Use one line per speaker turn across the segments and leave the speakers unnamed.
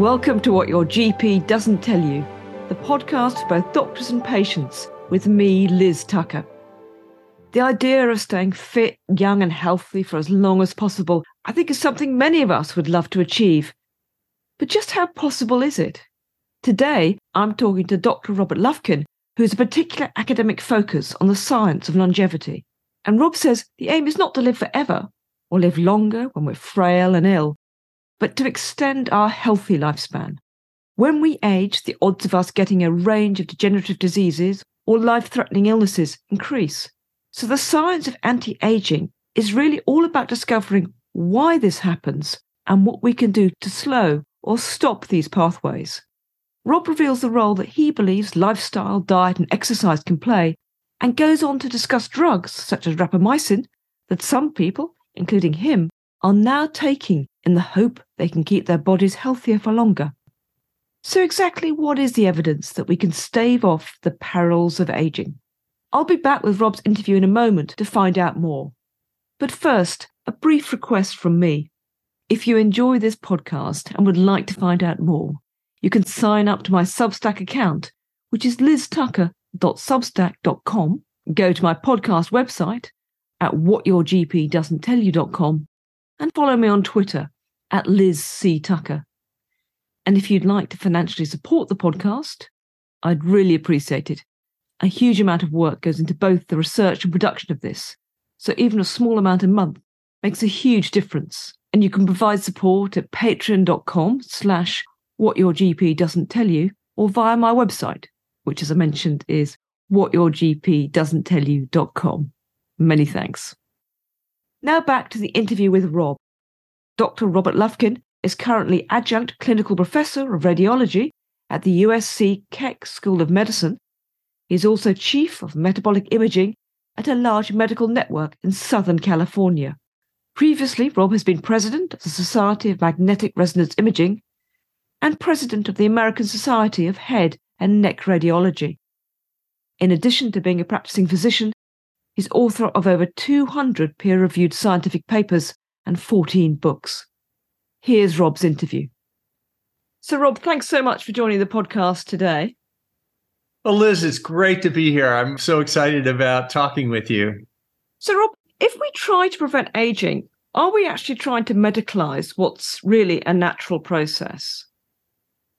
Welcome to What Your GP Doesn't Tell You, the podcast for both doctors and patients, with me, Liz Tucker. The idea of staying fit, young, and healthy for as long as possible, I think, is something many of us would love to achieve. But just how possible is it? Today, I'm talking to Dr. Robert Lufkin, who has a particular academic focus on the science of longevity. And Rob says the aim is not to live forever or live longer when we're frail and ill, but to extend our healthy lifespan. When we age, the odds of us getting a range of degenerative diseases or life threatening illnesses increase. So the science of anti aging is really all about discovering why this happens and what we can do to slow or stop these pathways. Rob reveals the role that he believes lifestyle, diet, and exercise can play, and goes on to discuss drugs such as rapamycin that some people, including him, are now taking in the hope they can keep their bodies healthier for longer. So, exactly what is the evidence that we can stave off the perils of aging? I'll be back with Rob's interview in a moment to find out more. But first, a brief request from me. If you enjoy this podcast and would like to find out more, you can sign up to my Substack account, which is liztucker.substack.com. Go to my podcast website at whatyourgpdoesn'ttellyou.com and follow me on Twitter at Liz C. Tucker. And if you'd like to financially support the podcast, I'd really appreciate it. A huge amount of work goes into both the research and production of this, so even a small amount a month makes a huge difference. And you can provide support at patreon.com slash what your GP doesn't tell you or via my website, which as I mentioned is whatyourgpdoesn'ttellyou.com. Many thanks. Now back to the interview with Rob. Dr. Robert Lufkin is currently adjunct clinical professor of radiology at the USC Keck School of Medicine. He is also chief of metabolic imaging at a large medical network in Southern California. Previously, Rob has been president of the Society of Magnetic Resonance Imaging and president of the American Society of Head and Neck Radiology. In addition to being a practicing physician, he's author of over 200 peer reviewed scientific papers and 14 books. Here's Rob's interview. So, Rob, thanks so much for joining the podcast today.
Well, Liz, it's great to be here. I'm so excited about talking with you.
So, Rob, if we try to prevent aging, are we actually trying to medicalize what's really a natural process?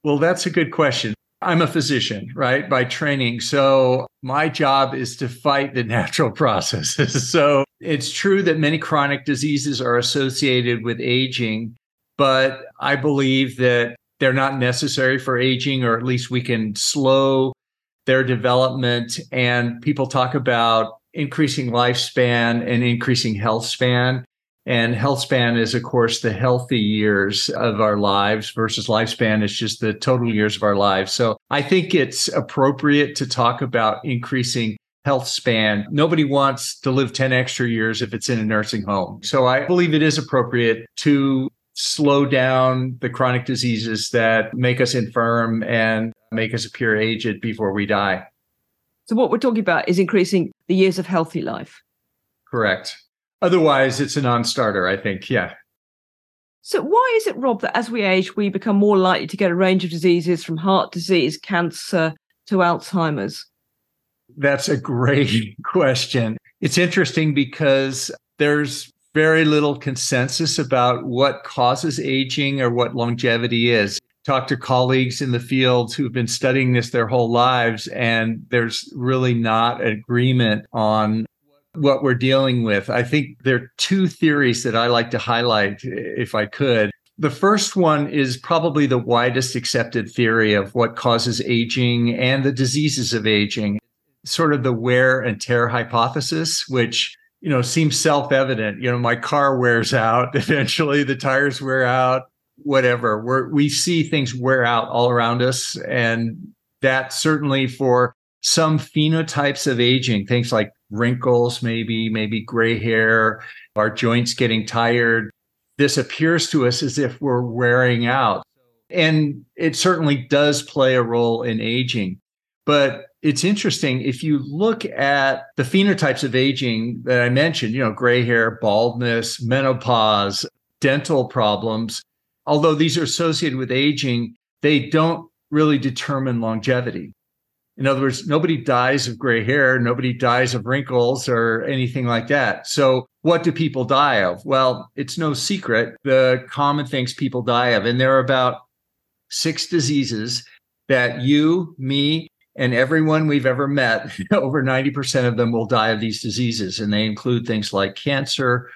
Well, that's a good question. I'm a physician, right, by training. So my job is to fight the natural processes. so it's true that many chronic diseases are associated with aging, but I believe that they're not necessary for aging, or at least we can slow their development. And people talk about increasing lifespan and increasing health span. And health span is, of course, the healthy years of our lives versus lifespan is just the total years of our lives. So I think it's appropriate to talk about increasing health span. Nobody wants to live 10 extra years if it's in a nursing home. So I believe it is appropriate to slow down the chronic diseases that make us infirm and make us appear aged before we die.
So what we're talking about is increasing the years of healthy life.
Correct. Otherwise, it's a non starter, I think. Yeah.
So, why is it, Rob, that as we age, we become more likely to get a range of diseases from heart disease, cancer to Alzheimer's?
That's a great question. It's interesting because there's very little consensus about what causes aging or what longevity is. Talk to colleagues in the field who've been studying this their whole lives, and there's really not agreement on what we're dealing with. I think there are two theories that I like to highlight, if I could. The first one is probably the widest accepted theory of what causes aging and the diseases of aging, sort of the wear and tear hypothesis, which you know seems self-evident. You know, my car wears out eventually, the tires wear out, whatever. We're, we see things wear out all around us, and that certainly for some phenotypes of aging, things like wrinkles, maybe, maybe gray hair, our joints getting tired. This appears to us as if we're wearing out. And it certainly does play a role in aging. But it's interesting if you look at the phenotypes of aging that I mentioned, you know, gray hair, baldness, menopause, dental problems, although these are associated with aging, they don't really determine longevity. In other words, nobody dies of gray hair, nobody dies of wrinkles or anything like that. So, what do people die of? Well, it's no secret the common things people die of. And there are about six diseases that you, me, and everyone we've ever met, over 90% of them will die of these diseases. And they include things like cancer,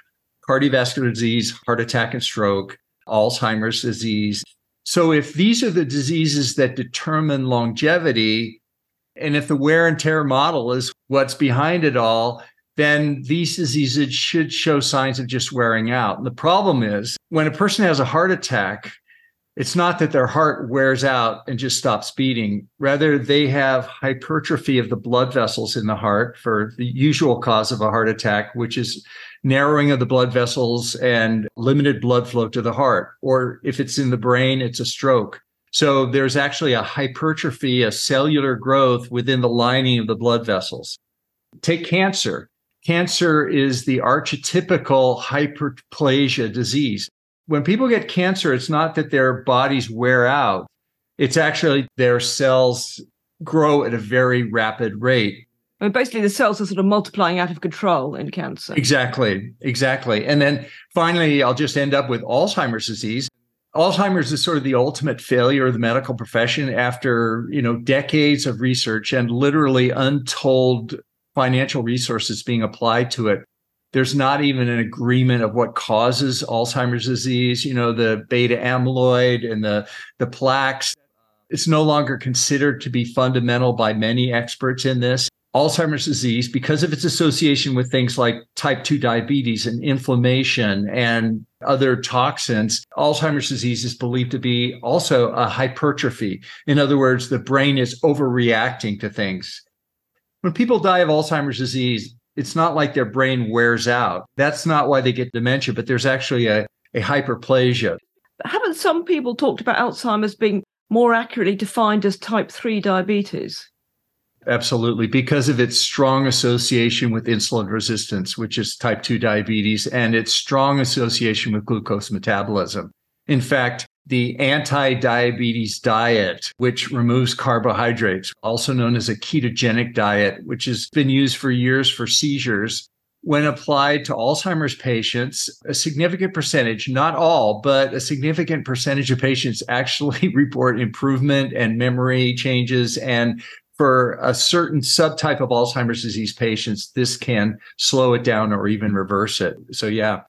cardiovascular disease, heart attack and stroke, Alzheimer's disease. So, if these are the diseases that determine longevity, and if the wear and tear model is what's behind it all, then these diseases should show signs of just wearing out. And the problem is when a person has a heart attack, it's not that their heart wears out and just stops beating. Rather, they have hypertrophy of the blood vessels in the heart for the usual cause of a heart attack, which is narrowing of the blood vessels and limited blood flow to the heart. Or if it's in the brain, it's a stroke. So there's actually a hypertrophy, a cellular growth within the lining of the blood vessels. Take cancer. Cancer is the archetypical hyperplasia disease. When people get cancer, it's not that their bodies wear out, it's actually their cells grow at a very rapid rate.
I mean, basically, the cells are sort of multiplying out of control in cancer.
Exactly, exactly. And then finally, I'll just end up with Alzheimer's disease. Alzheimer's is sort of the ultimate failure of the medical profession after, you know, decades of research and literally untold financial resources being applied to it. There's not even an agreement of what causes Alzheimer's disease, you know, the beta amyloid and the the plaques. It's no longer considered to be fundamental by many experts in this. Alzheimer's disease, because of its association with things like type 2 diabetes and inflammation and other toxins, Alzheimer's disease is believed to be also a hypertrophy. In other words, the brain is overreacting to things. When people die of Alzheimer's disease, it's not like their brain wears out. That's not why they get dementia, but there's actually a, a hyperplasia.
Haven't some people talked about Alzheimer's being more accurately defined as type 3 diabetes?
Absolutely, because of its strong association with insulin resistance, which is type 2 diabetes, and its strong association with glucose metabolism. In fact, the anti diabetes diet, which removes carbohydrates, also known as a ketogenic diet, which has been used for years for seizures, when applied to Alzheimer's patients, a significant percentage, not all, but a significant percentage of patients actually report improvement and memory changes and for a certain subtype of Alzheimer's disease patients, this can slow it down or even reverse it. So, yeah.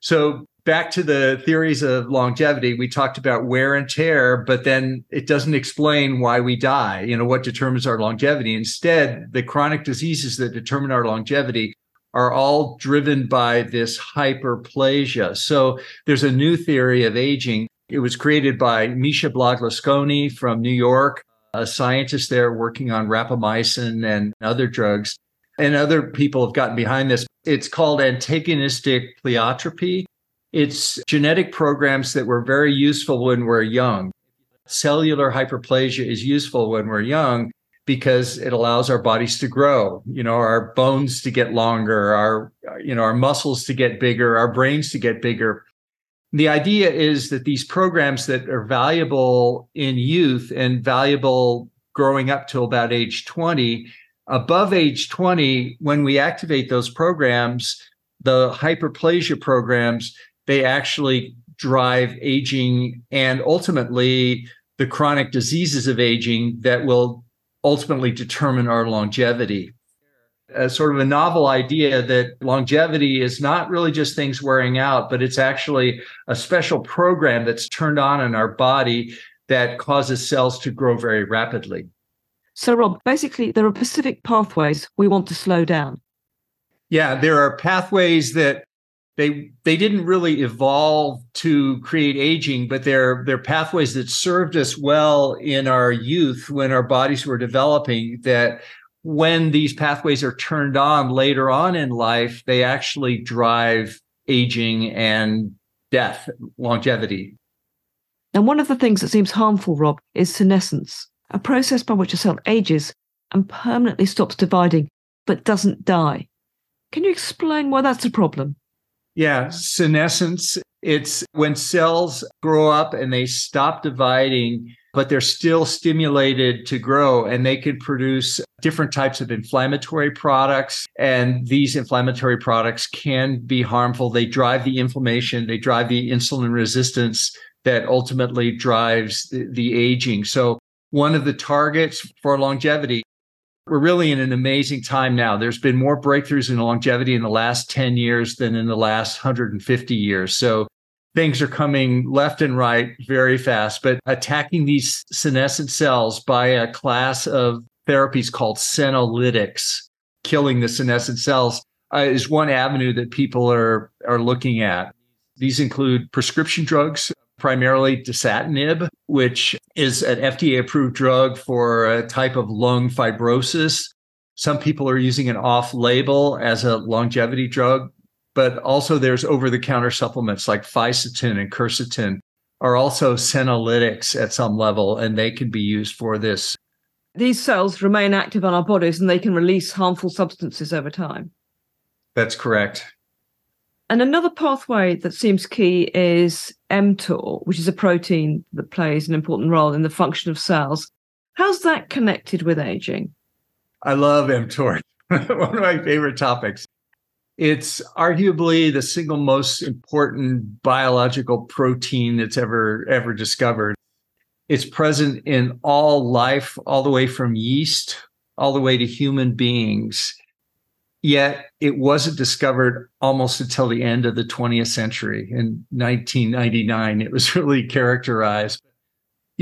So, back to the theories of longevity, we talked about wear and tear, but then it doesn't explain why we die, you know, what determines our longevity. Instead, the chronic diseases that determine our longevity are all driven by this hyperplasia. So, there's a new theory of aging. It was created by Misha Blagosklonny from New York a scientist there working on rapamycin and other drugs. And other people have gotten behind this. It's called antagonistic pleiotropy. It's genetic programs that were very useful when we're young. Cellular hyperplasia is useful when we're young because it allows our bodies to grow, you know, our bones to get longer, our you know, our muscles to get bigger, our brains to get bigger the idea is that these programs that are valuable in youth and valuable growing up till about age 20 above age 20 when we activate those programs the hyperplasia programs they actually drive aging and ultimately the chronic diseases of aging that will ultimately determine our longevity a sort of a novel idea that longevity is not really just things wearing out, but it's actually a special program that's turned on in our body that causes cells to grow very rapidly.
So, Rob, basically, there are specific pathways we want to slow down.
Yeah, there are pathways that they they didn't really evolve to create aging, but they're they're pathways that served us well in our youth when our bodies were developing that when these pathways are turned on later on in life, they actually drive aging and death, longevity.
And one of the things that seems harmful, Rob, is senescence, a process by which a cell ages and permanently stops dividing but doesn't die. Can you explain why that's a problem?
Yeah, senescence It's when cells grow up and they stop dividing, but they're still stimulated to grow and they can produce different types of inflammatory products. And these inflammatory products can be harmful. They drive the inflammation, they drive the insulin resistance that ultimately drives the, the aging. So, one of the targets for longevity we're really in an amazing time now. There's been more breakthroughs in longevity in the last 10 years than in the last 150 years. So things are coming left and right very fast. But attacking these senescent cells by a class of therapies called senolytics, killing the senescent cells, uh, is one avenue that people are, are looking at. These include prescription drugs primarily dasatinib, which is an FDA approved drug for a type of lung fibrosis. Some people are using it off label as a longevity drug, but also there's over the counter supplements like fisetin and quercetin are also senolytics at some level, and they can be used for this.
These cells remain active on our bodies and they can release harmful substances over time.
That's correct.
And another pathway that seems key is mTOR, which is a protein that plays an important role in the function of cells. How's that connected with aging?
I love mTOR, one of my favorite topics. It's arguably the single most important biological protein that's ever ever discovered. It's present in all life, all the way from yeast all the way to human beings. Yet it wasn't discovered almost until the end of the 20th century. In 1999, it was really characterized.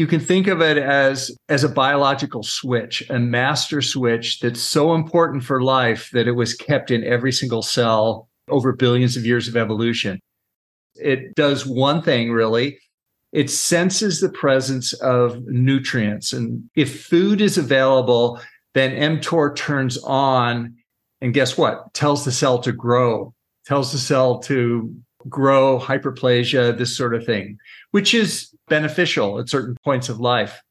You can think of it as, as a biological switch, a master switch that's so important for life that it was kept in every single cell over billions of years of evolution. It does one thing really. It senses the presence of nutrients. And if food is available, then mTOR turns on and guess what? Tells the cell to grow, tells the cell to grow, hyperplasia, this sort of thing, which is beneficial at certain points of life.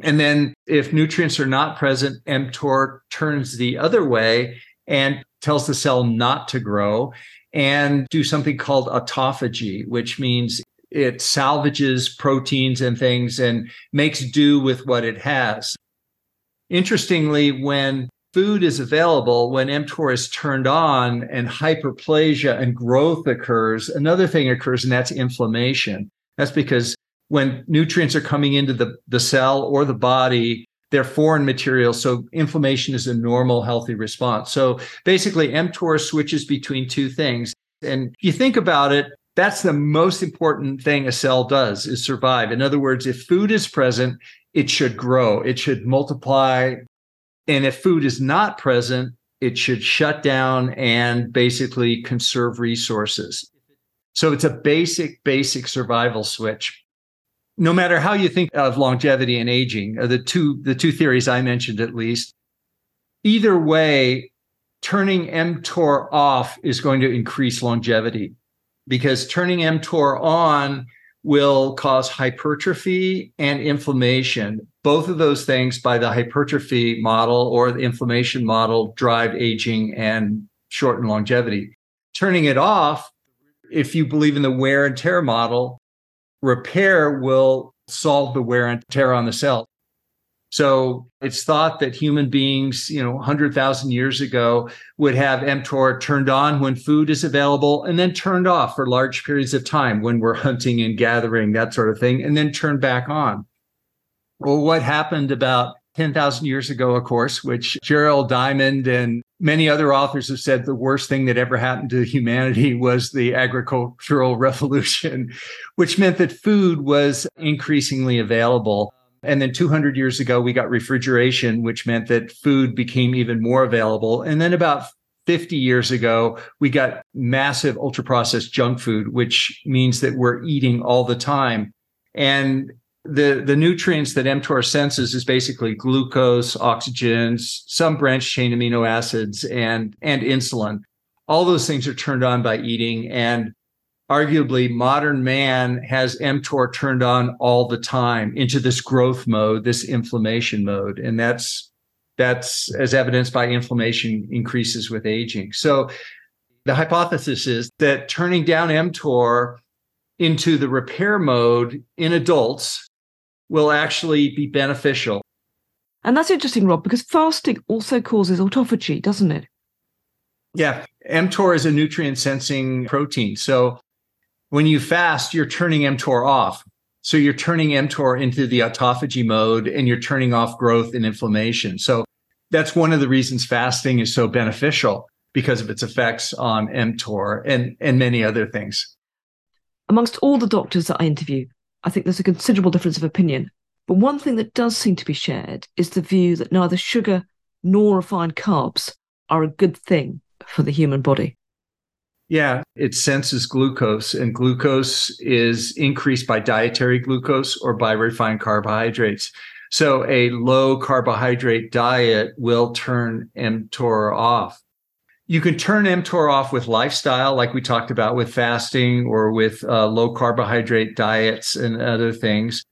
And then if nutrients are not present, mTOR turns the other way and tells the cell not to grow and do something called autophagy, which means it salvages proteins and things and makes do with what it has. Interestingly, when food is available, when mTOR is turned on and hyperplasia and growth occurs, another thing occurs, and that's inflammation. That's because when nutrients are coming into the, the cell or the body, they're foreign materials. So inflammation is a normal, healthy response. So basically, mTOR switches between two things. And you think about it, that's the most important thing a cell does is survive. In other words, if food is present, it should grow, it should multiply, and if food is not present, it should shut down and basically conserve resources. So it's a basic, basic survival switch. No matter how you think of longevity and aging, the two the two theories I mentioned at least, either way, turning mTOR off is going to increase longevity because turning mTOR on will cause hypertrophy and inflammation. Both of those things by the hypertrophy model or the inflammation model drive aging and shorten longevity. Turning it off, if you believe in the wear and tear model, repair will solve the wear and tear on the cell. So it's thought that human beings, you know, 100,000 years ago would have mTOR turned on when food is available and then turned off for large periods of time when we're hunting and gathering, that sort of thing, and then turned back on. Well, what happened about 10,000 years ago, of course, which Jared Diamond and many other authors have said the worst thing that ever happened to humanity was the agricultural revolution, which meant that food was increasingly available and then 200 years ago, we got refrigeration, which meant that food became even more available. And then about 50 years ago, we got massive ultra processed junk food, which means that we're eating all the time. And the, the nutrients that mTOR senses is basically glucose, oxygen, some branched chain amino acids, and, and insulin. All those things are turned on by eating. And arguably modern man has mTOR turned on all the time into this growth mode, this inflammation mode. And that's that's as evidenced by inflammation increases with aging. So the hypothesis is that turning down mTOR into the repair mode in adults will actually be beneficial.
And that's interesting, Rob, because fasting also causes autophagy, doesn't it?
Yeah. mTOR is a nutrient sensing protein. So when you fast, you're turning mTOR off. So you're turning mTOR into the autophagy mode and you're turning off growth and inflammation. So that's one of the reasons fasting is so beneficial because of its effects on mTOR and, and many other things.
Amongst all the doctors that I interview, I think there's a considerable difference of opinion. But one thing that does seem to be shared is the view that neither sugar nor refined carbs are a good thing for the human body.
Yeah, it senses glucose, and glucose is increased by dietary glucose or by refined carbohydrates. So a low carbohydrate diet will turn mTOR off. You can turn mTOR off with lifestyle, like we talked about with fasting or with uh, low carbohydrate diets and other things,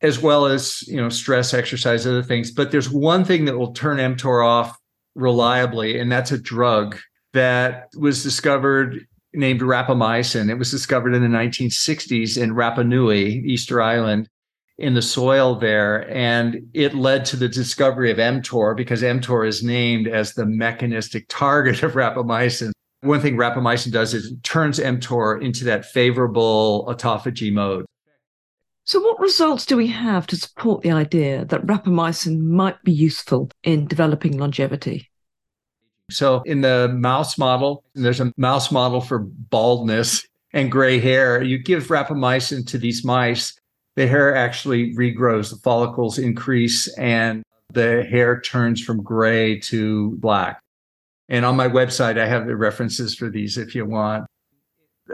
as well as you know stress, exercise, other things. But there's one thing that will turn mTOR off reliably, and that's a drug that was discovered named rapamycin. It was discovered in the 1960s in Rapa Nui, Easter Island, in the soil there. And it led to the discovery of mTOR because mTOR is named as the mechanistic target of rapamycin. One thing rapamycin does is it turns mTOR into that favorable autophagy mode.
So, what results do we have to support the idea that rapamycin might be useful in developing longevity?
So, in the mouse model, there's a mouse model for baldness and gray hair. You give rapamycin to these mice, the hair actually regrows, the follicles increase, and the hair turns from gray to black. And on my website, I have the references for these if you want.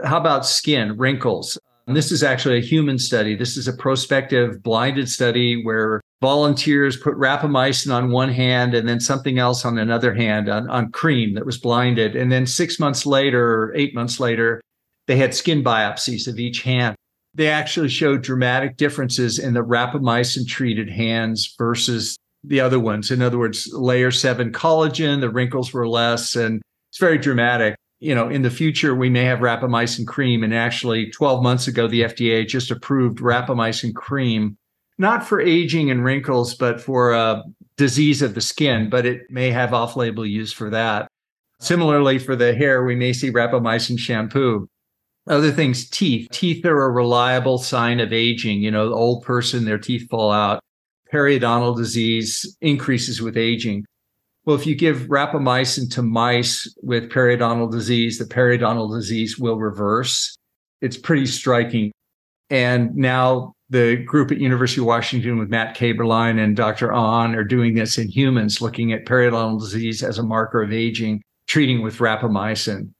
How about skin, wrinkles? And this is actually a human study. This is a prospective blinded study where volunteers put rapamycin on one hand and then something else on another hand on, on cream that was blinded. And then six months later, eight months later, they had skin biopsies of each hand. They actually showed dramatic differences in the rapamycin treated hands versus the other ones. In other words, layer seven collagen, the wrinkles were less, and it's very dramatic. You know, in the future, we may have rapamycin cream. And actually, 12 months ago, the FDA just approved rapamycin cream not for aging and wrinkles, but for a disease of the skin, but it may have off label use for that. Similarly, for the hair, we may see rapamycin shampoo. Other things, teeth. Teeth are a reliable sign of aging. You know, the old person, their teeth fall out. Periodontal disease increases with aging. Well, if you give rapamycin to mice with periodontal disease, the periodontal disease will reverse. It's pretty striking. And now the group at University of Washington with Matt Kaeberlein and Dr. Ahn are doing this in humans, looking at periodontal disease as a marker of aging, treating with rapamycin.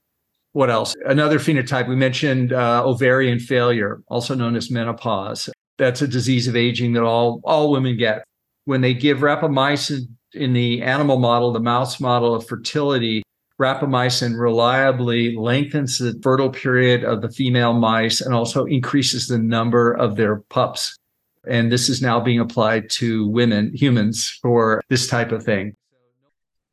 What else? Another phenotype we mentioned uh, ovarian failure, also known as menopause. That's a disease of aging that all all women get. When they give rapamycin in the animal model, the mouse model of fertility, rapamycin reliably lengthens the fertile period of the female mice and also increases the number of their pups. And this is now being applied to women, humans, for this type of thing.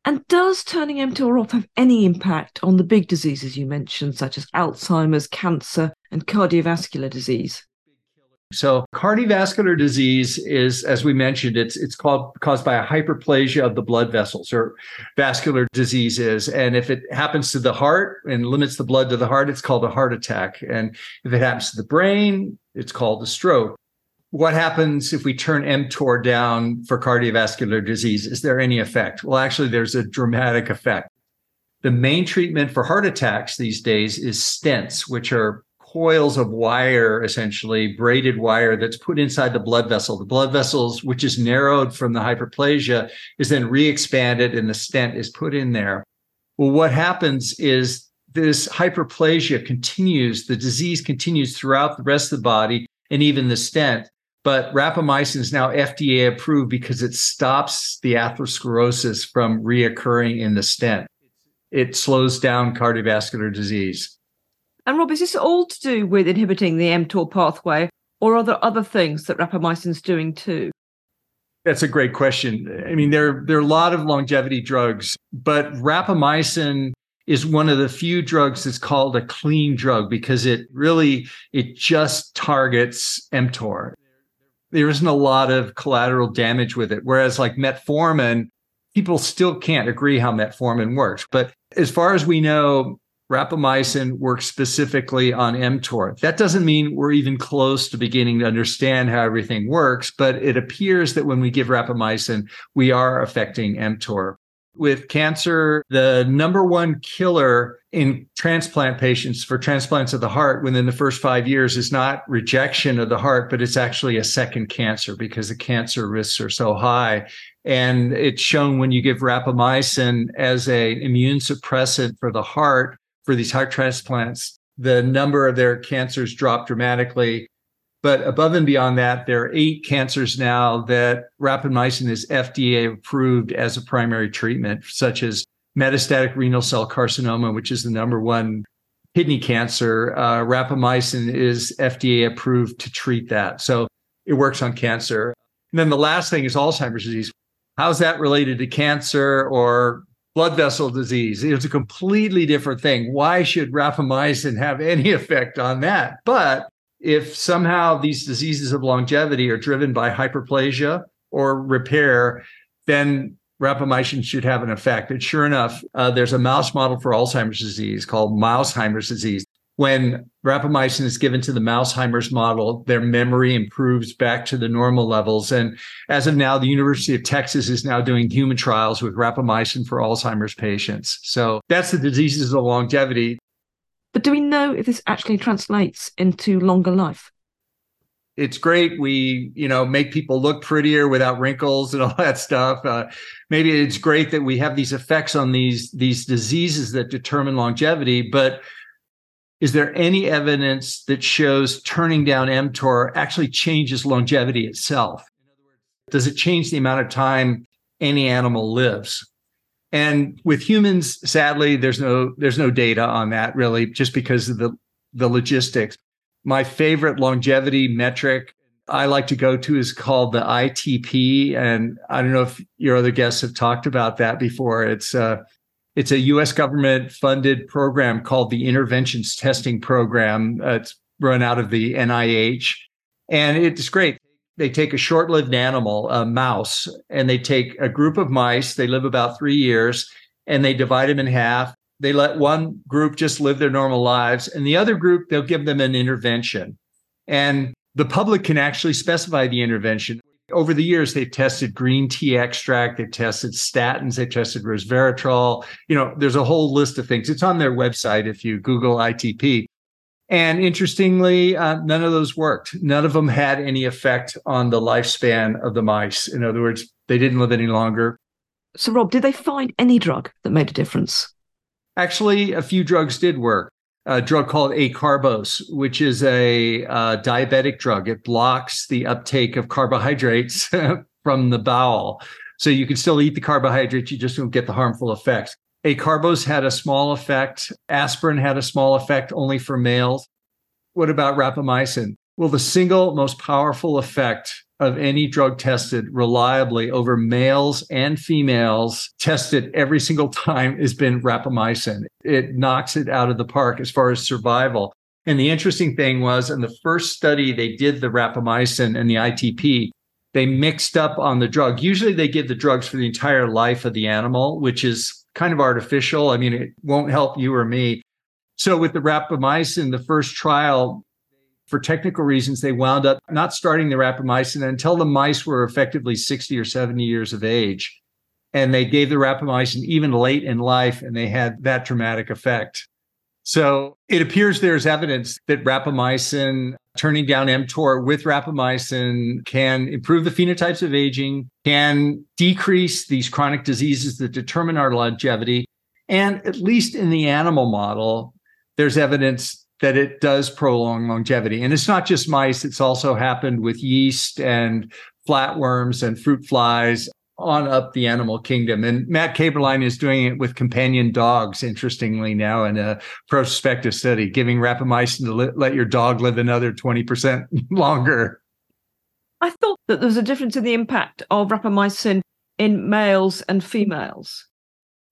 And does turning mTOR off have any impact on the big diseases you mentioned, such as Alzheimer's, cancer, and cardiovascular disease?
So cardiovascular disease is, as we mentioned, it's it's called caused by a hyperplasia of the blood vessels or vascular diseases. And if it happens to the heart and limits the blood to the heart, it's called a heart attack. And if it happens to the brain, it's called a stroke. What happens if we turn mTOR down for cardiovascular disease? Is there any effect? Well, actually, there's a dramatic effect. The main treatment for heart attacks these days is stents, which are coils of wire, essentially braided wire that's put inside the blood vessel. The blood vessels, which is narrowed from the hyperplasia, is then re-expanded and the stent is put in there. Well, what happens is this hyperplasia continues, the disease continues throughout the rest of the body and even the stent. But rapamycin is now FDA approved because it stops the atherosclerosis from reoccurring in the stent. It slows down cardiovascular disease.
And Rob, is this all to do with inhibiting the mTOR pathway, or are there other things that rapamycin's doing too?
That's a great question. I mean, there, there are a lot of longevity drugs, but rapamycin is one of the few drugs that's called a clean drug because it really it just targets mTOR. There isn't a lot of collateral damage with it. Whereas like metformin, people still can't agree how metformin works. But as far as we know, rapamycin works specifically on mTOR. That doesn't mean we're even close to beginning to understand how everything works, but it appears that when we give rapamycin, we are affecting mTOR. With cancer, the number one killer in transplant patients for transplants of the heart within the first five years is not rejection of the heart, but it's actually a second cancer because the cancer risks are so high. And it's shown when you give rapamycin as a immune suppressant for the heart, for these heart transplants, the number of their cancers drop dramatically. But above and beyond that, there are eight cancers now that rapamycin is FDA approved as a primary treatment, such as metastatic renal cell carcinoma, which is the number one kidney cancer. Uh, rapamycin is FDA approved to treat that. So it works on cancer. And then the last thing is Alzheimer's disease. How's that related to cancer or blood vessel disease. It's a completely different thing. Why should rapamycin have any effect on that? But if somehow these diseases of longevity are driven by hyperplasia or repair, then rapamycin should have an effect. And sure enough, uh, there's a mouse model for Alzheimer's disease called Mouseheimer's disease when rapamycin is given to the Mouseheimer's model, their memory improves back to the normal levels. And as of now, the University of Texas is now doing human trials with rapamycin for Alzheimer's patients. So that's the diseases of longevity.
But do we know if this actually translates into longer life?
It's great. We, you know, make people look prettier without wrinkles and all that stuff. Uh, maybe it's great that we have these effects on these these diseases that determine longevity, but is there any evidence that shows turning down mTOR actually changes longevity itself? Does it change the amount of time any animal lives? And with humans, sadly, there's no there's no data on that really, just because of the the logistics. My favorite longevity metric I like to go to is called the ITP, and I don't know if your other guests have talked about that before. It's uh, it's a U.S. government funded program called the Interventions Testing Program. Uh, it's run out of the NIH, and it's great. They take a short lived animal, a mouse, and they take a group of mice. They live about three years, and they divide them in half. They let one group just live their normal lives, and the other group, they'll give them an intervention. And the public can actually specify the intervention. Over the years, they've tested green tea extract, they've tested statins, they've tested resveratrol. You know, there's a whole list of things. It's on their website if you Google ITP. And interestingly, uh, none of those worked. None of them had any effect on the lifespan of the mice. In other words, they didn't live any longer.
So, Rob, did they find any drug that made a difference?
Actually, a few drugs did work a drug called acarbose, which is a uh, diabetic drug. It blocks the uptake of carbohydrates from the bowel. So you can still eat the carbohydrates, you just don't get the harmful effects. Acarbose had a small effect. Aspirin had a small effect only for males. What about rapamycin? Well, the single most powerful effect of any drug tested reliably over males and females tested every single time has been rapamycin. It knocks it out of the park as far as survival. And the interesting thing was in the first study they did the rapamycin and the ITP, they mixed up on the drug. Usually they give the drugs for the entire life of the animal, which is kind of artificial. I mean, it won't help you or me. So with the rapamycin, the first trial, for technical reasons, they wound up not starting the rapamycin until the mice were effectively 60 or 70 years of age. And they gave the rapamycin even late in life, and they had that dramatic effect. So it appears there's evidence that rapamycin, turning down mTOR with rapamycin, can improve the phenotypes of aging, can decrease these chronic diseases that determine our longevity. And at least in the animal model, there's evidence that it does prolong longevity. And it's not just mice, it's also happened with yeast and flatworms and fruit flies on up the animal kingdom. And Matt Kaeberlein is doing it with companion dogs, interestingly, now in a prospective study, giving rapamycin to let, let your dog live another 20% longer.
I thought that there was a difference in the impact of rapamycin in males and females.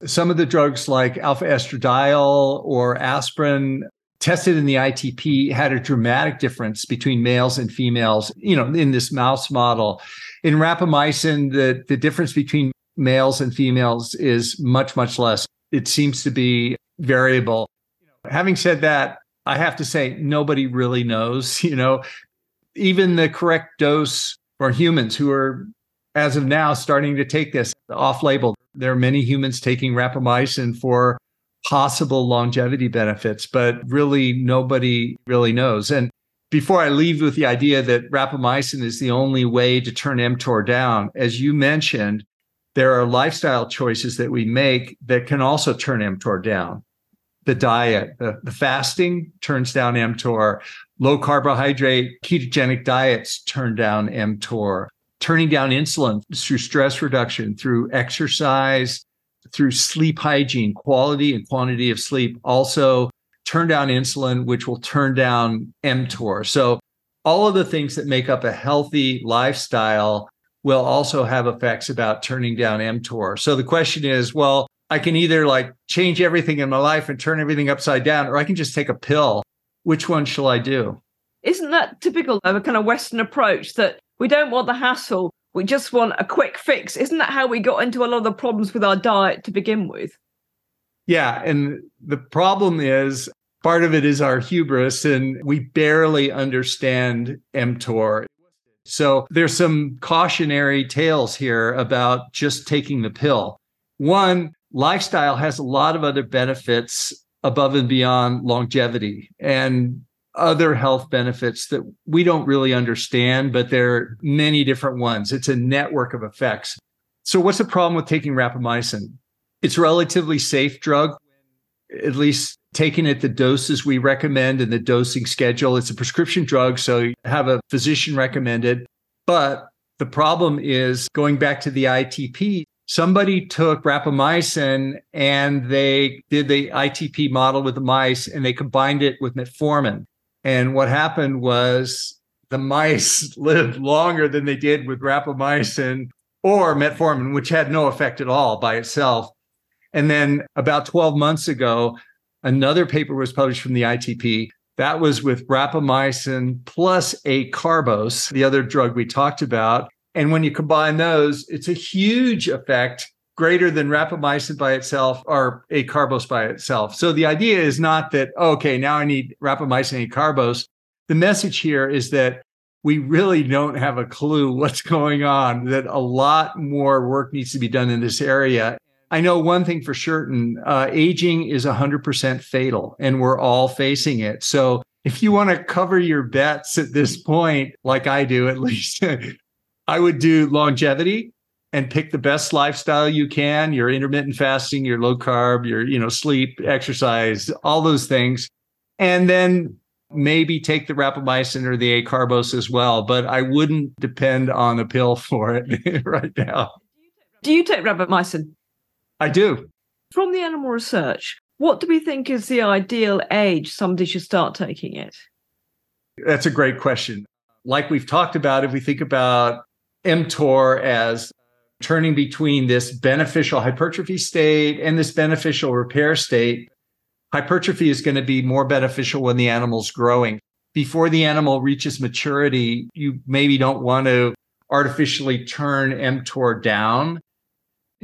Some of the drugs like alpha estradiol or aspirin tested in the ITP had a dramatic difference between males and females, you know, in this mouse model. In rapamycin, the, the difference between males and females is much, much less. It seems to be variable. Having said that, I have to say, nobody really knows, you know, even the correct dose for humans who are, as of now, starting to take this off label. There are many humans taking rapamycin for possible longevity benefits, but really nobody really knows. And before I leave with the idea that rapamycin is the only way to turn mTOR down, as you mentioned, there are lifestyle choices that we make that can also turn mTOR down. The diet, the, the fasting turns down mTOR. Low carbohydrate ketogenic diets turn down mTOR. Turning down insulin through stress reduction, through exercise, through sleep hygiene, quality and quantity of sleep, also turn down insulin, which will turn down mTOR. So all of the things that make up a healthy lifestyle will also have effects about turning down mTOR. So the question is, well, I can either like change everything in my life and turn everything upside down, or I can just take a pill. Which one shall I do?
Isn't that typical of a kind of Western approach that we don't want the hassle? We just want a quick fix. Isn't that how we got into a lot of the problems with our diet to begin with?
Yeah. And the problem is part of it is our hubris, and we barely understand mTOR. So there's some cautionary tales here about just taking the pill. One, lifestyle has a lot of other benefits above and beyond longevity. And other health benefits that we don't really understand, but there are many different ones. It's a network of effects. So, what's the problem with taking rapamycin? It's a relatively safe drug, at least taken at the doses we recommend and the dosing schedule. It's a prescription drug, so you have a physician recommended. But the problem is going back to the ITP, somebody took rapamycin and they did the ITP model with the mice and they combined it with metformin. And what happened was the mice lived longer than they did with rapamycin or metformin, which had no effect at all by itself. And then about 12 months ago, another paper was published from the ITP. That was with rapamycin plus acarbose, the other drug we talked about. And when you combine those, it's a huge effect greater than rapamycin by itself or acarbose by itself. So the idea is not that, okay, now I need rapamycin and acarbose. The message here is that we really don't have a clue what's going on, that a lot more work needs to be done in this area. I know one thing for certain uh, aging is 100% fatal, and we're all facing it. So if you want to cover your bets at this point, like I do at least, I would do longevity and pick the best lifestyle you can your intermittent fasting your low carb your you know sleep exercise all those things. And then maybe take the rapamycin or the acarbose as well but i wouldn't depend on a pill for it right now.
Do you take rapamycin
i do
from the animal research what do we think is the ideal age somebody should start taking it
that's a great question like we've talked about if we think about mTOR as turning between this beneficial hypertrophy state and this beneficial repair state. Hypertrophy is going to be more beneficial when the animal's growing. Before the animal reaches maturity, you maybe don't want to artificially turn mTOR down.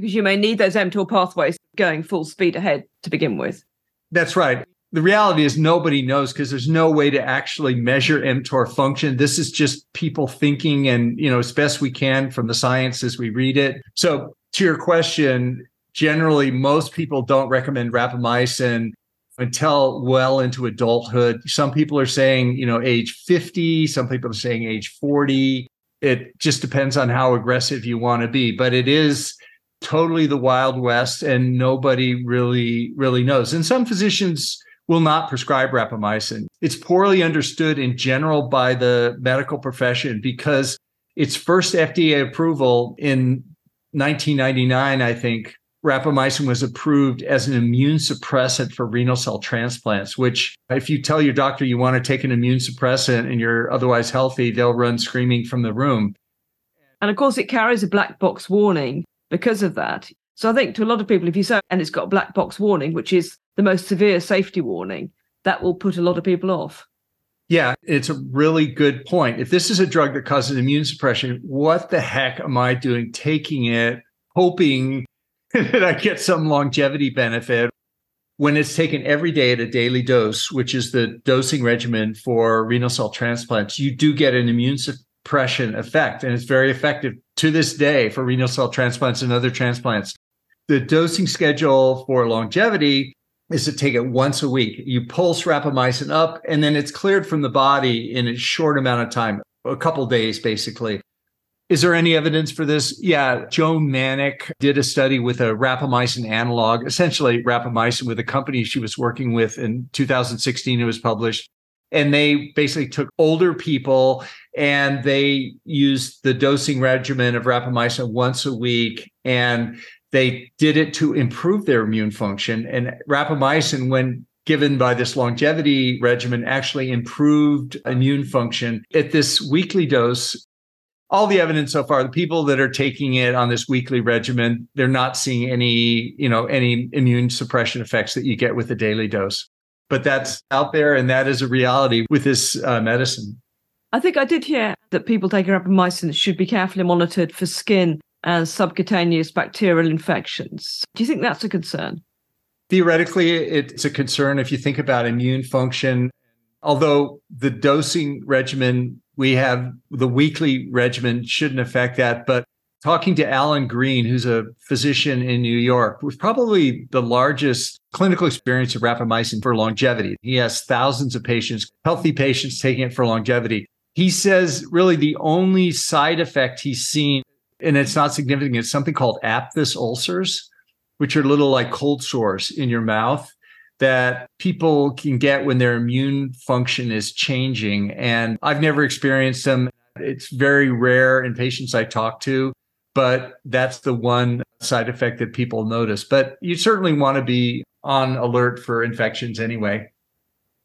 Because you may need those mTOR pathways going full speed ahead to begin with.
That's right the reality is nobody knows because there's no way to actually measure mTOR function. This is just people thinking and, you know, as best we can from the science as we read it. So to your question, generally most people don't recommend rapamycin until well into adulthood. Some people are saying, you know, age 50, some people are saying age 40. It just depends on how aggressive you want to be, but it is totally the wild west and nobody really really knows. And some physicians will not prescribe rapamycin. It's poorly understood in general by the medical profession because its first FDA approval in 1999, I think, rapamycin was approved as an immune suppressant for renal cell transplants, which if you tell your doctor you want to take an immune suppressant and you're otherwise healthy, they'll run screaming from the room.
And of course, it carries a black box warning because of that. So I think to a lot of people, if you say, and it's got a black box warning, which is the most severe safety warning, that will put a lot of people off.
Yeah, it's a really good point. If this is a drug that causes immune suppression, what the heck am I doing taking it, hoping that I get some longevity benefit when it's taken every day at a daily dose, which is the dosing regimen for renal cell transplants, you do get an immune suppression effect. And it's very effective to this day for renal cell transplants and other transplants. The dosing schedule for longevity is to take it once a week. You pulse rapamycin up, and then it's cleared from the body in a short amount of time, a couple days, basically. Is there any evidence for this? Yeah, Joan Mannick did a study with a rapamycin analog, essentially rapamycin with a company she was working with in 2016. It was published. And they basically took older people and they used the dosing regimen of rapamycin once a week. And they did it to improve their immune function. And rapamycin, when given by this longevity regimen, actually improved immune function. At this weekly dose, all the evidence so far, the people that are taking it on this weekly regimen, they're not seeing any, you know, any immune suppression effects that you get with a daily dose. But that's out there, and that is a reality with this uh, medicine.
I think I did hear that people taking rapamycin should be carefully monitored for skin and subcutaneous bacterial infections. Do you think that's a concern?
Theoretically, it's a concern if you think about immune function. Although the dosing regimen we have the weekly regimen shouldn't affect that. But talking to Alan Green, who's a physician in New York, with probably the largest clinical experience of rapamycin for longevity. He has thousands of patients, healthy patients taking it for longevity. He says really the only side effect he's seen, and it's not significant, it's something called aphthous ulcers, which are little like cold sores in your mouth that people can get when their immune function is changing. And I've never experienced them. It's very rare in patients I talk to, but that's the one side effect that people notice. But you certainly want to be on alert for infections anyway.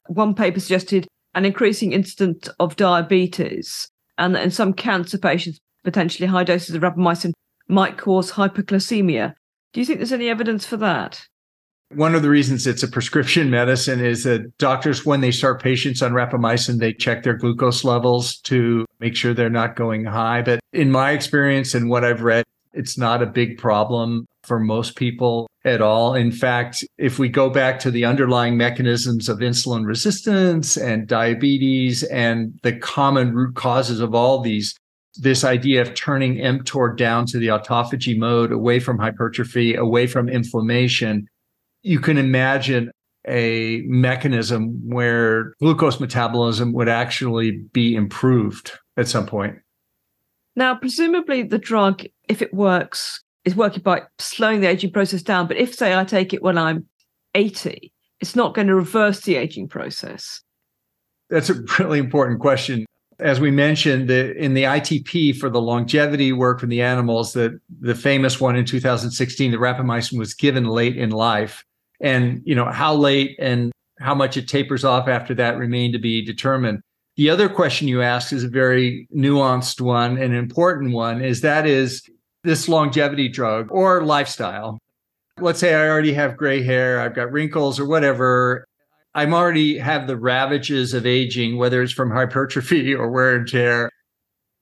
One paper suggested an increasing incidence of diabetes, and in some cancer patients, potentially high doses of rapamycin might cause hyperglycemia. Do you think there's any evidence for that?
One of the reasons it's a prescription medicine is that doctors, when they start patients on rapamycin, they check their glucose levels to make sure they're not going high. But in my experience and what I've read, it's not a big problem for most people at all. In fact, if we go back to the underlying mechanisms of insulin resistance and diabetes and the common root causes of all these, this idea of turning mTOR down to the autophagy mode, away from hypertrophy, away from inflammation, you can imagine a mechanism where glucose metabolism would actually be improved at some point.
Now, presumably, the drug, if it works, is working by slowing the aging process down. But if, say, I take it when I'm 80, it's not going to reverse the aging process.
That's a really important question. As we mentioned, the, in the ITP for the longevity work in the animals, the, the famous one in 2016, the rapamycin was given late in life and you know how late and how much it tapers off after that remain to be determined the other question you asked is a very nuanced one and important one is that is this longevity drug or lifestyle. Let's say i already have gray hair i've got wrinkles or whatever. I'm already have the ravages of aging whether it's from hypertrophy or wear and tear.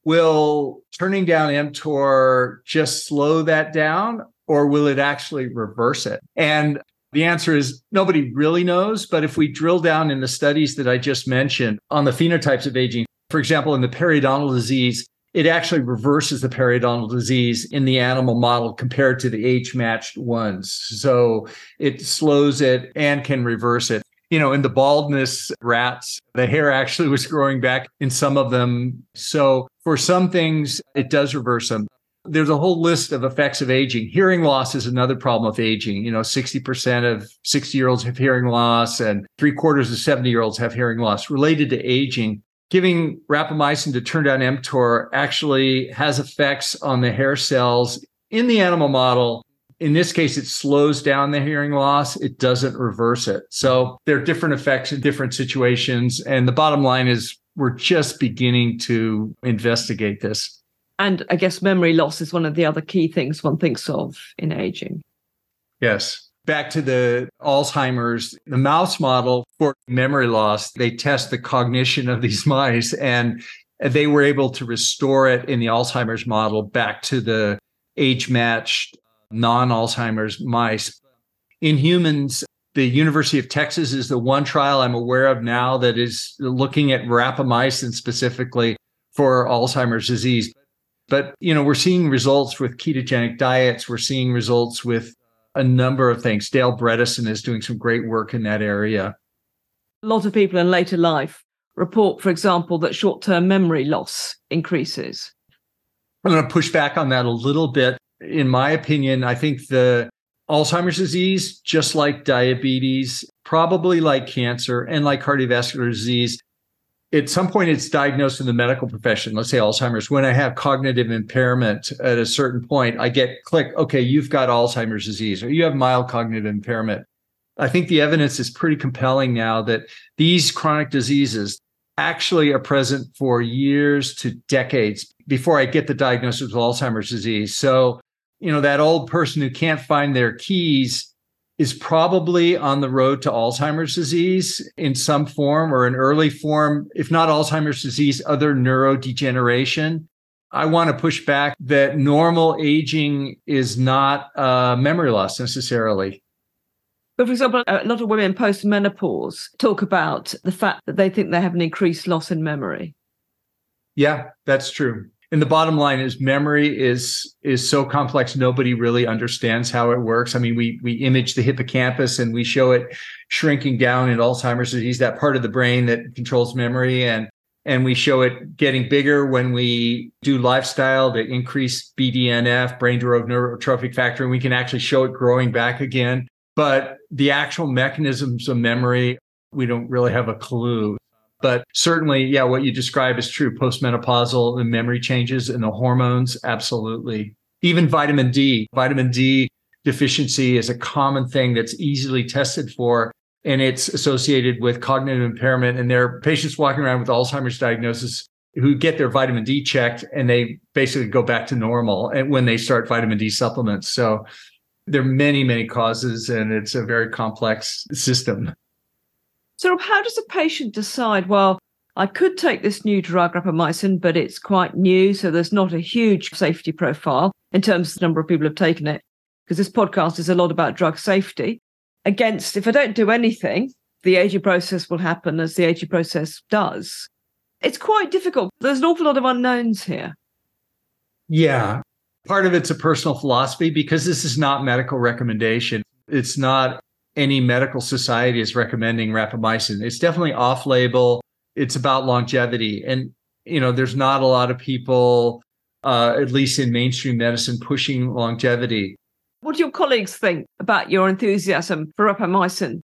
Will turning down mtor just slow that down or will it actually reverse it? And the answer is nobody really knows. But if we drill down in the studies that I just mentioned on the phenotypes of aging, for example, in the periodontal disease, it actually reverses the periodontal disease in the animal model compared to the age matched ones. So it slows it and can reverse it. You know, in the baldness rats, the hair actually was growing back in some of them. So for some things, it does reverse them. There's a whole list of effects of aging. Hearing loss is another problem of aging. You know, 60% of 60 year olds have hearing loss, and three quarters of 70 year olds have hearing loss related to aging. Giving rapamycin to turn down mTOR actually has effects on the hair cells in the animal model. In this case, it slows down the hearing loss. It doesn't reverse it. So there are different effects in different situations. And the bottom line is we're just beginning to investigate this.
And I guess memory loss is one of the other key things one thinks of in aging.
Yes. Back to the Alzheimer's, the mouse model for memory loss, they test the cognition of these mice and they were able to restore it in the Alzheimer's model back to the age matched non Alzheimer's mice. In humans, the University of Texas is the one trial I'm aware of now that is looking at rapamycin specifically for Alzheimer's disease. But you know, we're seeing results with ketogenic diets. We're seeing results with a number of things. Dale Bredesen is doing some great work in that area.
A lot of people in later life report, for example, that short-term memory loss increases.
I'm going to push back on that a little bit. In my opinion, I think the Alzheimer's disease, just like diabetes, probably like cancer and like cardiovascular disease, at some point it's diagnosed in the medical profession, let's say Alzheimer's, when I have cognitive impairment at a certain point, I get click, okay, you've got Alzheimer's disease or you have mild cognitive impairment. I think the evidence is pretty compelling now that these chronic diseases actually are present for years to decades before I get the diagnosis of Alzheimer's disease. So, you know, that old person who can't find their keys is probably on the road to Alzheimer's disease in some form or an early form, if not Alzheimer's disease, other neurodegeneration. I want to push back that normal aging is not uh, memory loss necessarily.
But for example, a lot of women post menopause talk about the fact that they think they have an increased loss in memory.
Yeah, that's true and the bottom line is memory is is so complex nobody really understands how it works. I mean we we image the hippocampus and we show it shrinking down in alzheimer's disease that part of the brain that controls memory. And and we show it getting bigger when we do lifestyle to increase bdnf brain derived neurotrophic factor and we can actually show it growing back again. But the actual mechanisms of memory we don't really have a clue but certainly, yeah, what you describe is true. Postmenopausal and memory changes and the hormones, absolutely. Even vitamin D, vitamin D deficiency is a common thing that's easily tested for. And it's associated with cognitive impairment. And there are patients walking around with Alzheimer's diagnosis who get their vitamin D checked and they basically go back to normal eh, when they start vitamin D supplements. So there are many, many causes, and it's a very complex system.
So, how does a patient decide, well, I could take this new drug, rapamycin, but it's quite new, so there's not a huge safety profile in terms of the number of people who've taken it? Because this podcast is a lot about drug safety. Against, if I don't do anything, the aging process will happen as the aging process does. It's quite difficult. There's an awful lot of unknowns here.
Yeah. Part of it's a personal philosophy because this is not medical recommendation. It's not any medical society is recommending rapamycin. It's definitely off label. It's about longevity. And, you know, there's not a lot of people, uh, at least in mainstream medicine, pushing longevity.
What do your colleagues think about your enthusiasm for rapamycin?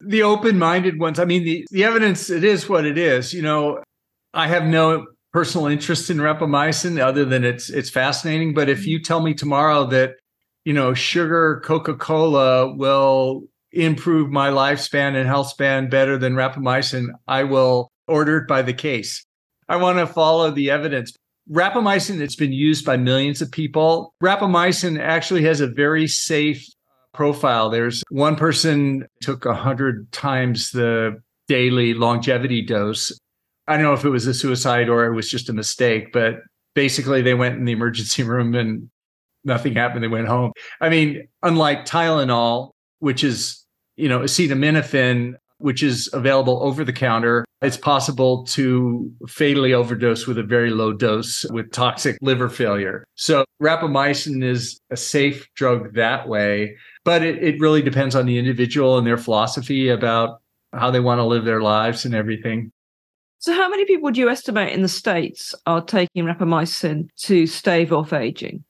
The open minded ones, I mean, the, the evidence, it is what it is. You know, I have no personal interest in rapamycin other than it's it's fascinating. But if you tell me tomorrow that you know, sugar Coca Cola will improve my lifespan and health span better than rapamycin, I will order it by the case. I want to follow the evidence. Rapamycin, it's been used by millions of people. Rapamycin actually has a very safe profile. There's one person took 100 times the daily longevity dose. I don't know if it was a suicide or it was just a mistake, but basically they went in the emergency room and nothing happened. They went home. I mean, unlike Tylenol, which is, you know, acetaminophen, which is available over the counter, it's possible to fatally overdose with a very low dose with toxic liver failure. So rapamycin is a safe drug that way, but it, it really depends on the individual and their philosophy about how they want to live their lives and everything.
So, how many people do you estimate in the States are taking rapamycin to stave off aging?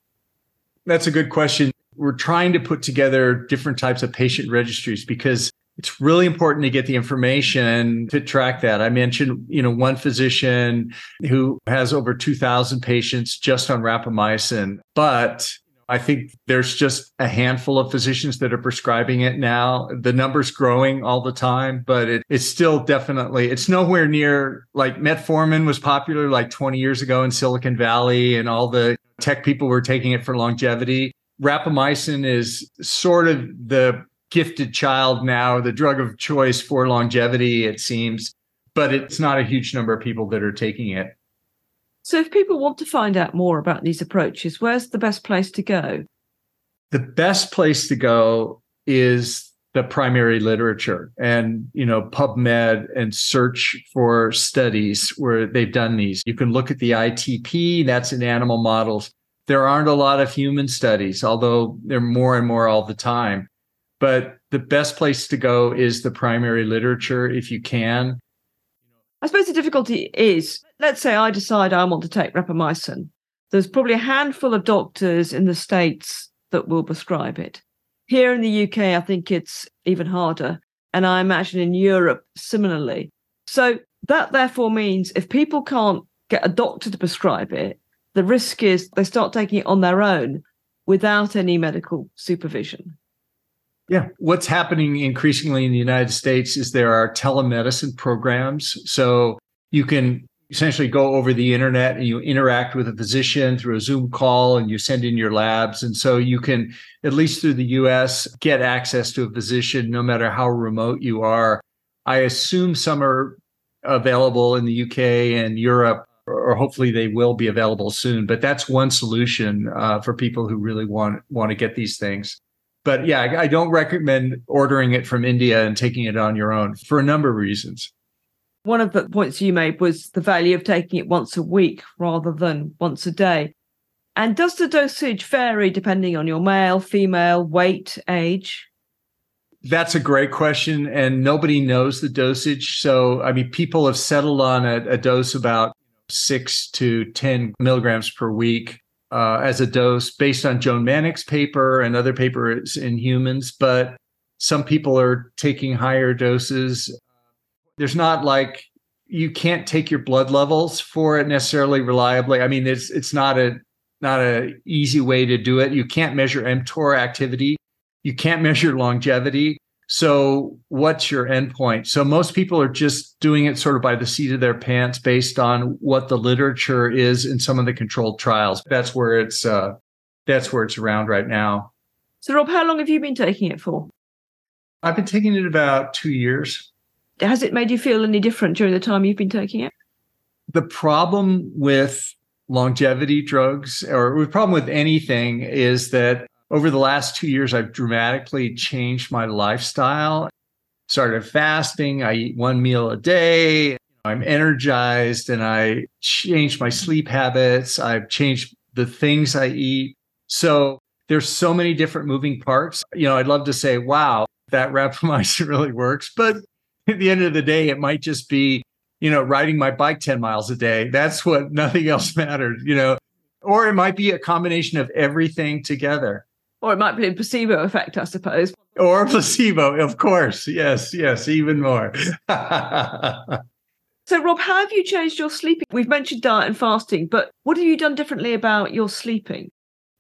That's a good question. We're trying to put together different types of patient registries because it's really important to get the information to track that. I mentioned, you know, one physician who has over 2000 patients just on rapamycin, but I think there's just a handful of physicians that are prescribing it now. The number's growing all the time, but it, it's still definitely, it's nowhere near like metformin was popular like 20 years ago in Silicon Valley and all the tech people were taking it for longevity. Rapamycin is sort of the gifted child now, the drug of choice for longevity, it seems, but it's not a huge number of people that are taking it.
So, if people want to find out more about these approaches, where's the best place to go?
The best place to go is the primary literature and you know PubMed and search for studies where they've done these. You can look at the ITP, that's in animal models. There aren't a lot of human studies, although there are more and more all the time. But the best place to go is the primary literature if you can.
I suppose the difficulty is let's say I decide I want to take rapamycin. There's probably a handful of doctors in the States that will prescribe it. Here in the UK, I think it's even harder. And I imagine in Europe similarly. So that therefore means if people can't get a doctor to prescribe it, the risk is they start taking it on their own without any medical supervision.
Yeah. What's happening increasingly in the United States is there are telemedicine programs. So you can essentially go over the internet and you interact with a physician through a Zoom call and you send in your labs. And so you can, at least through the US, get access to a physician no matter how remote you are. I assume some are available in the UK and Europe, or hopefully they will be available soon. But that's one solution uh, for people who really want want to get these things. But yeah, I, I don't recommend ordering it from India and taking it on your own for a number of reasons.
One of the points you made was the value of taking it once a week rather than once a day. And does the dosage vary depending on your male, female, weight, age?
That's a great question. And nobody knows the dosage. So, I mean, people have settled on a, a dose about six to 10 milligrams per week uh, as a dose based on Joan Mannick's paper and other papers in humans. But some people are taking higher doses there's not like you can't take your blood levels for it necessarily reliably. I mean, it's it's not a not a easy way to do it. You can't measure mTOR activity. You can't measure longevity. So what's your endpoint? So most people are just doing it sort of by the seat of their pants based on what the literature is in some of the controlled trials. That's where it's uh, that's where it's around right now.
So Rob, how long have you been taking it for?
I've been taking it about two years
has it made you feel any different during the time you've been taking it?
The problem with longevity drugs or the problem with anything is that over the last two years, I've dramatically changed my lifestyle. Started fasting. I eat one meal a day. I'm energized and I changed my sleep habits. I've changed the things I eat. So there's so many different moving parts. You know, I'd love to say, wow, that rapamycin really works, but at the end of the day, it might just be, you know, riding my bike 10 miles a day. That's what nothing else matters, you know, or it might be a combination of everything together.
Or it might be a placebo effect, I suppose.
Or placebo, of course. Yes, yes, even more.
so, Rob, how have you changed your sleeping? We've mentioned diet and fasting, but what have you done differently about your sleeping?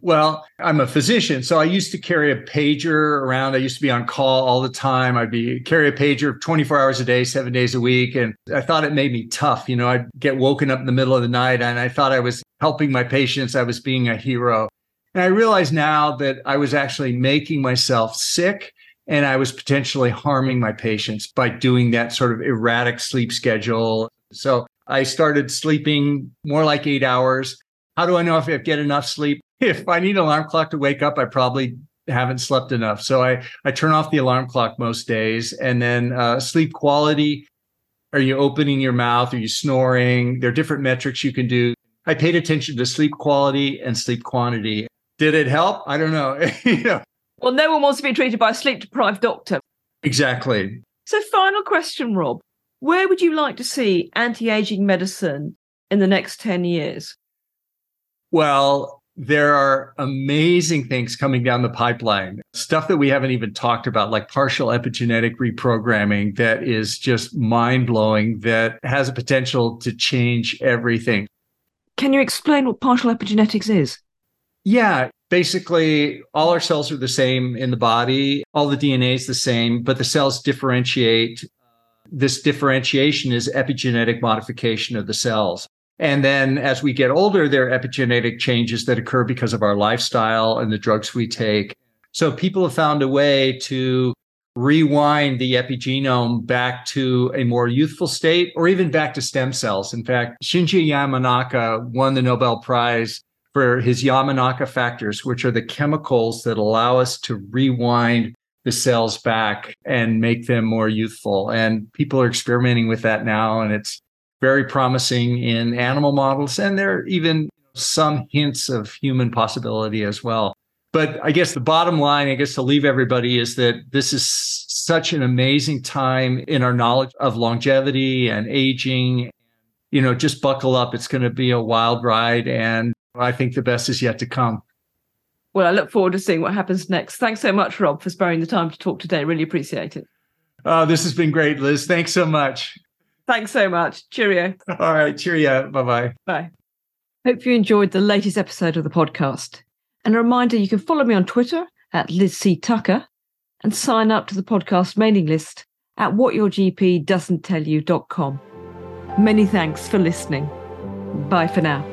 Well, I'm a physician, so I used to carry a pager around. I used to be on call all the time. I'd be carry a pager 24 hours a day, seven days a week, and I thought it made me tough. You know, I'd get woken up in the middle of the night, and I thought I was helping my patients. I was being a hero, and I realize now that I was actually making myself sick, and I was potentially harming my patients by doing that sort of erratic sleep schedule. So I started sleeping more like eight hours. How do I know if I get enough sleep? if I need an alarm clock to wake up, I probably haven't slept enough. So I I turn off the alarm clock most days, and then uh, sleep quality. Are you opening your mouth? Are you snoring? There are different metrics you can do. I paid attention to sleep quality and sleep quantity. Did it help? I don't know. you know.
Well, no one wants to be treated by a sleep deprived doctor.
Exactly.
So, final question, Rob. Where would you like to see anti aging medicine in the next 10 years?
Well, there are amazing things coming down the pipeline, stuff that we haven't even talked about, like partial epigenetic reprogramming, that is just mind blowing, that has a potential to change everything.
Can you explain what partial epigenetics is?
Yeah, basically, all our cells are the same in the body, all the DNA is the same, but the cells differentiate. This differentiation is epigenetic modification of the cells. And then as we get older, there are epigenetic changes that occur because of our lifestyle and the drugs we take. So people have found a way to rewind the epigenome back to a more youthful state or even back to stem cells. In fact, Shinji Yamanaka won the Nobel Prize for his Yamanaka factors, which are the chemicals that allow us to rewind the cells back and make them more youthful. And people are experimenting with that now, and it's very promising in animal models. And there are even some hints of human possibility as well. But I guess the bottom line, I guess to leave everybody is that this is such an amazing time in our knowledge of longevity and aging. You know, just buckle up. It's going to be a wild ride. And I think the best is yet to come.
Well, I look forward to seeing what happens next. Thanks so much, Rob, for sparing the time to talk today. Really appreciate it.
Oh, this has been great, Liz. Thanks so much.
Thanks so much. Cheerio.
All right. Cheerio. Bye bye.
Bye. Hope you enjoyed the latest episode of the podcast. And a reminder you can follow me on Twitter at Liz C. Tucker and sign up to the podcast mailing list at whatyourgpdoesn'ttellyou.com. Many thanks for listening. Bye for now.